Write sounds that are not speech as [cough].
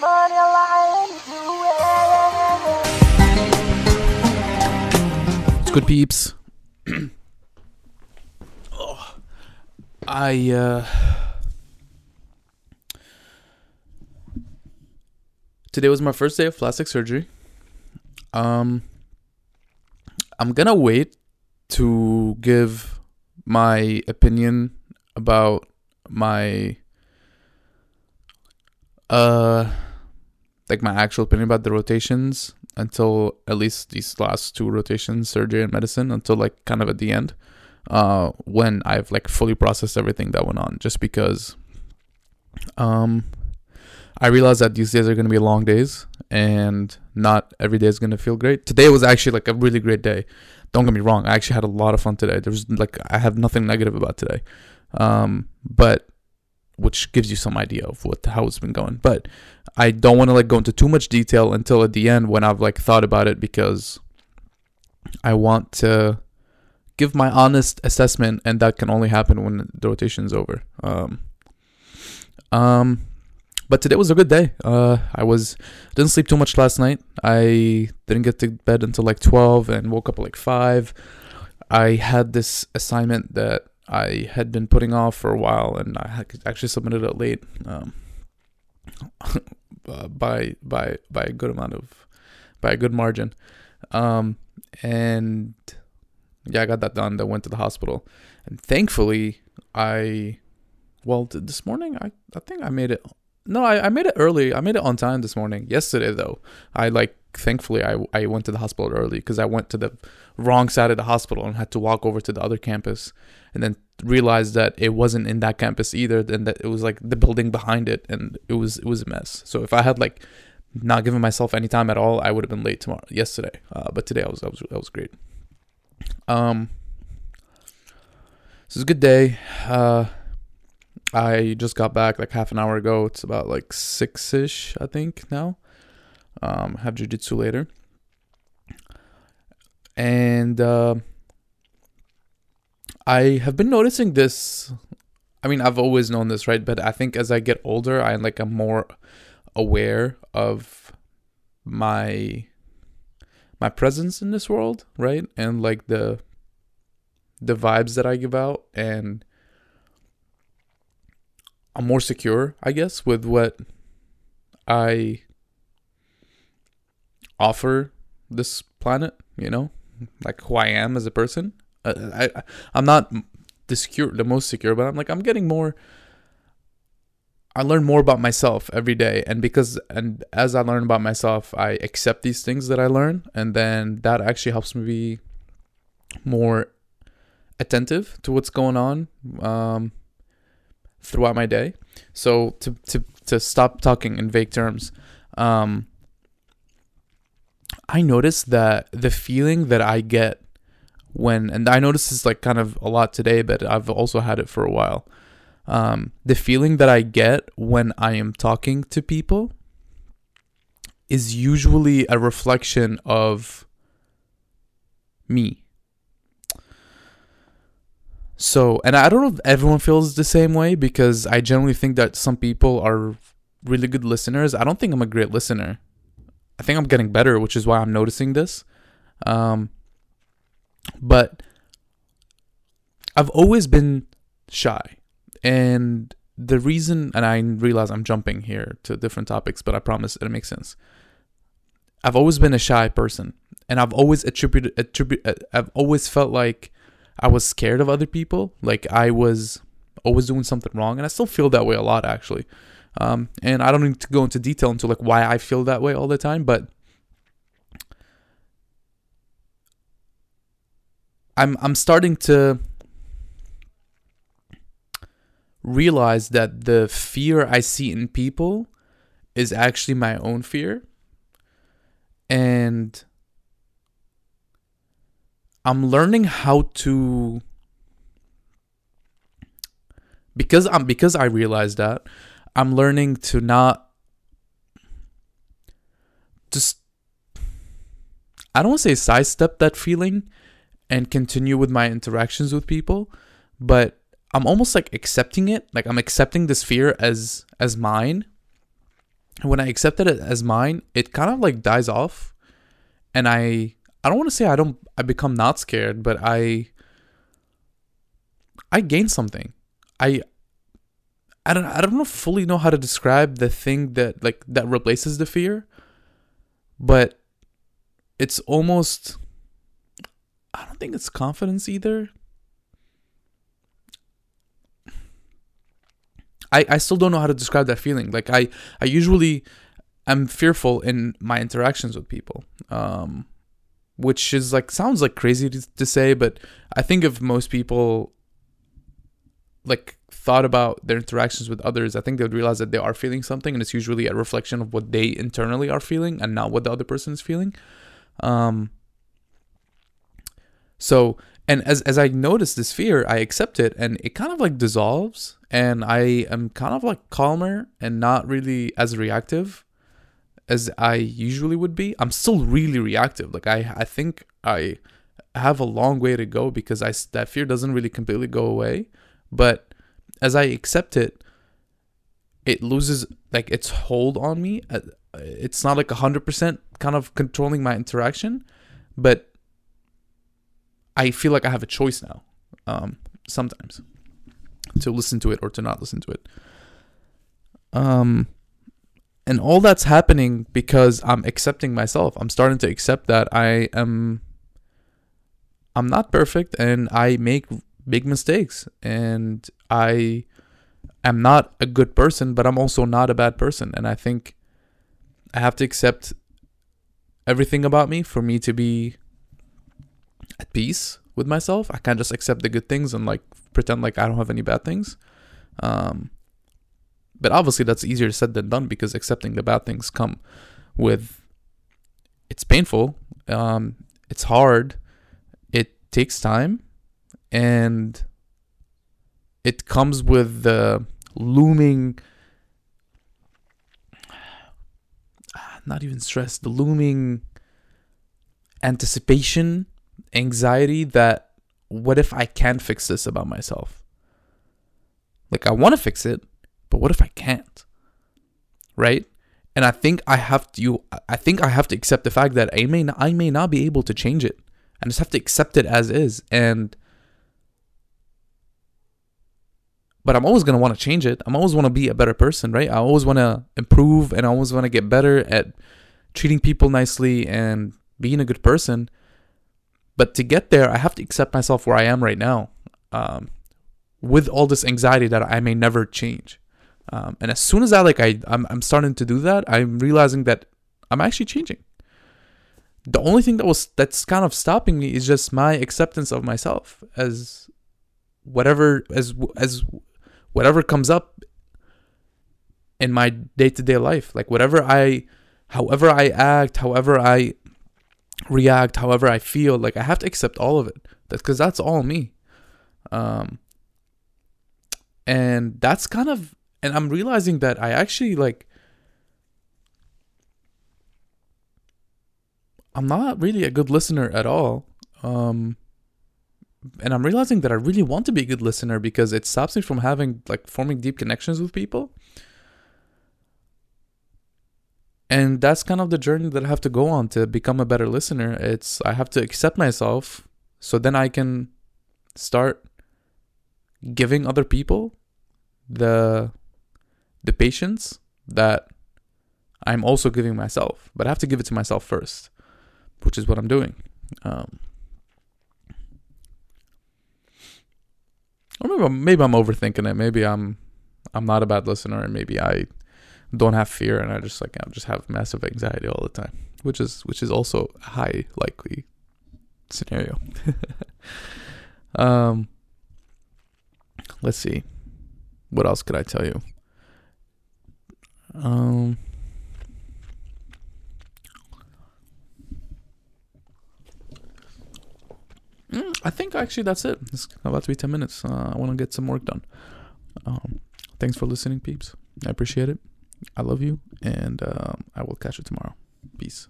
money lying to It's good peeps. [clears throat] oh, I uh Today was my first day of plastic surgery. Um I'm going to wait to give my opinion about my uh like my actual opinion about the rotations until at least these last two rotations, surgery and medicine, until like kind of at the end, uh, when I've like fully processed everything that went on. Just because, um, I realized that these days are gonna be long days, and not every day is gonna feel great. Today was actually like a really great day. Don't get me wrong, I actually had a lot of fun today. There was like I have nothing negative about today, um, but which gives you some idea of what how it's been going. But I don't want to like go into too much detail until at the end when I've like thought about it because I want to give my honest assessment, and that can only happen when the rotation's over. Um, um, but today was a good day. Uh, I was didn't sleep too much last night. I didn't get to bed until like twelve and woke up at like five. I had this assignment that I had been putting off for a while, and I actually submitted it late. Um, [laughs] uh, by by by a good amount of by a good margin. Um and yeah i got that done then went to the hospital. And thankfully i well this morning i i think i made it no I, I made it early. I made it on time this morning. Yesterday though i like thankfully i i went to the hospital early because i went to the wrong side of the hospital and had to walk over to the other campus and then realized that it wasn't in that campus either then that it was like the building behind it and it was it was a mess. So if i had like not given myself any time at all i would have been late tomorrow yesterday. Uh, but today i was that was that was great. Um this is a good day. Uh i just got back like half an hour ago it's about like six-ish i think now um have jiu-jitsu later and uh I have been noticing this. I mean, I've always known this, right? But I think as I get older, I like I'm more aware of my my presence in this world, right? And like the the vibes that I give out and I'm more secure, I guess, with what I offer this planet, you know? Like who I am as a person. Uh, I I'm not the secure the most secure, but I'm like I'm getting more. I learn more about myself every day, and because and as I learn about myself, I accept these things that I learn, and then that actually helps me be more attentive to what's going on um, throughout my day. So to to to stop talking in vague terms, um, I notice that the feeling that I get when and I noticed this like kind of a lot today, but I've also had it for a while. Um, the feeling that I get when I am talking to people is usually a reflection of me. So, and I don't know if everyone feels the same way because I generally think that some people are really good listeners. I don't think I'm a great listener. I think I'm getting better, which is why I'm noticing this. Um, but I've always been shy. And the reason, and I realize I'm jumping here to different topics, but I promise it makes sense. I've always been a shy person, and I've always attributed, attribute, uh, I've always felt like I was scared of other people, like I was always doing something wrong, and I still feel that way a lot, actually. Um, and I don't need to go into detail into like why I feel that way all the time, but I'm I'm starting to realize that the fear I see in people is actually my own fear. And I'm learning how to because I'm because I realized that I'm learning to not just I don't want to say sidestep that feeling and continue with my interactions with people, but I'm almost like accepting it. Like I'm accepting this fear as as mine. And when I accepted it as mine, it kind of like dies off, and I I don't want to say I don't I become not scared, but I I gain something. I I don't I don't know fully know how to describe the thing that like that replaces the fear, but it's almost I don't think it's confidence either. I, I still don't know how to describe that feeling. Like I, I usually am fearful in my interactions with people. Um, which is like sounds like crazy to, to say, but I think if most people like thought about their interactions with others, I think they would realize that they are feeling something, and it's usually a reflection of what they internally are feeling and not what the other person is feeling. Um, so, and as as I notice this fear, I accept it, and it kind of like dissolves, and I am kind of like calmer and not really as reactive as I usually would be. I'm still really reactive. Like I, I think I have a long way to go because I that fear doesn't really completely go away. But as I accept it, it loses like its hold on me. Uh, it's not like hundred percent kind of controlling my interaction, but I feel like I have a choice now. Um, sometimes to listen to it or to not listen to it. Um and all that's happening because I'm accepting myself. I'm starting to accept that I am I'm not perfect and I make big mistakes and I am not a good person, but I'm also not a bad person and I think I have to accept everything about me for me to be at peace with myself. I can't just accept the good things and like pretend like I don't have any bad things. Um but obviously that's easier said than done because accepting the bad things come with it's painful um, it's hard it takes time and it comes with the looming [sighs] not even stress the looming anticipation anxiety that what if i can't fix this about myself? Like i want to fix it but what if I can't? Right? And I think I have to you I think I have to accept the fact that I may not, I may not be able to change it. I just have to accept it as is and but I'm always going to want to change it. I'm always want to be a better person, right? I always want to improve and I always want to get better at treating people nicely and being a good person. But to get there, I have to accept myself where I am right now, um, with all this anxiety that I may never change. Um, and as soon as I like I I'm, I'm starting to do that, I'm realizing that I'm actually changing. The only thing that was that's kind of stopping me is just my acceptance of myself as whatever as as whatever comes up in my day-to-day life. Like whatever i however i act however i react however i feel like i have to accept all of it. Because that's all me. Um and that's kind of and I'm realizing that I actually like I'm not really a good listener at all. Um and I'm realizing that I really want to be a good listener because it stops me from having like forming deep connections with people. And that's kind of the journey that I have to go on to become a better listener. It's I have to accept myself so then I can start giving other people the the patience that I'm also giving myself, but I have to give it to myself first, which is what I'm doing. Um, or maybe I'm, maybe I'm overthinking it. Maybe I'm I'm not a bad listener, and maybe I don't have fear, and I just like I just have massive anxiety all the time, which is which is also a high likely scenario. [laughs] um, let's see, what else could I tell you? Um. Mm, I think actually that's it. It's about to be 10 minutes. Uh, I want to get some work done. Um, thanks for listening, peeps. I appreciate it. I love you, and um, I will catch you tomorrow. Peace.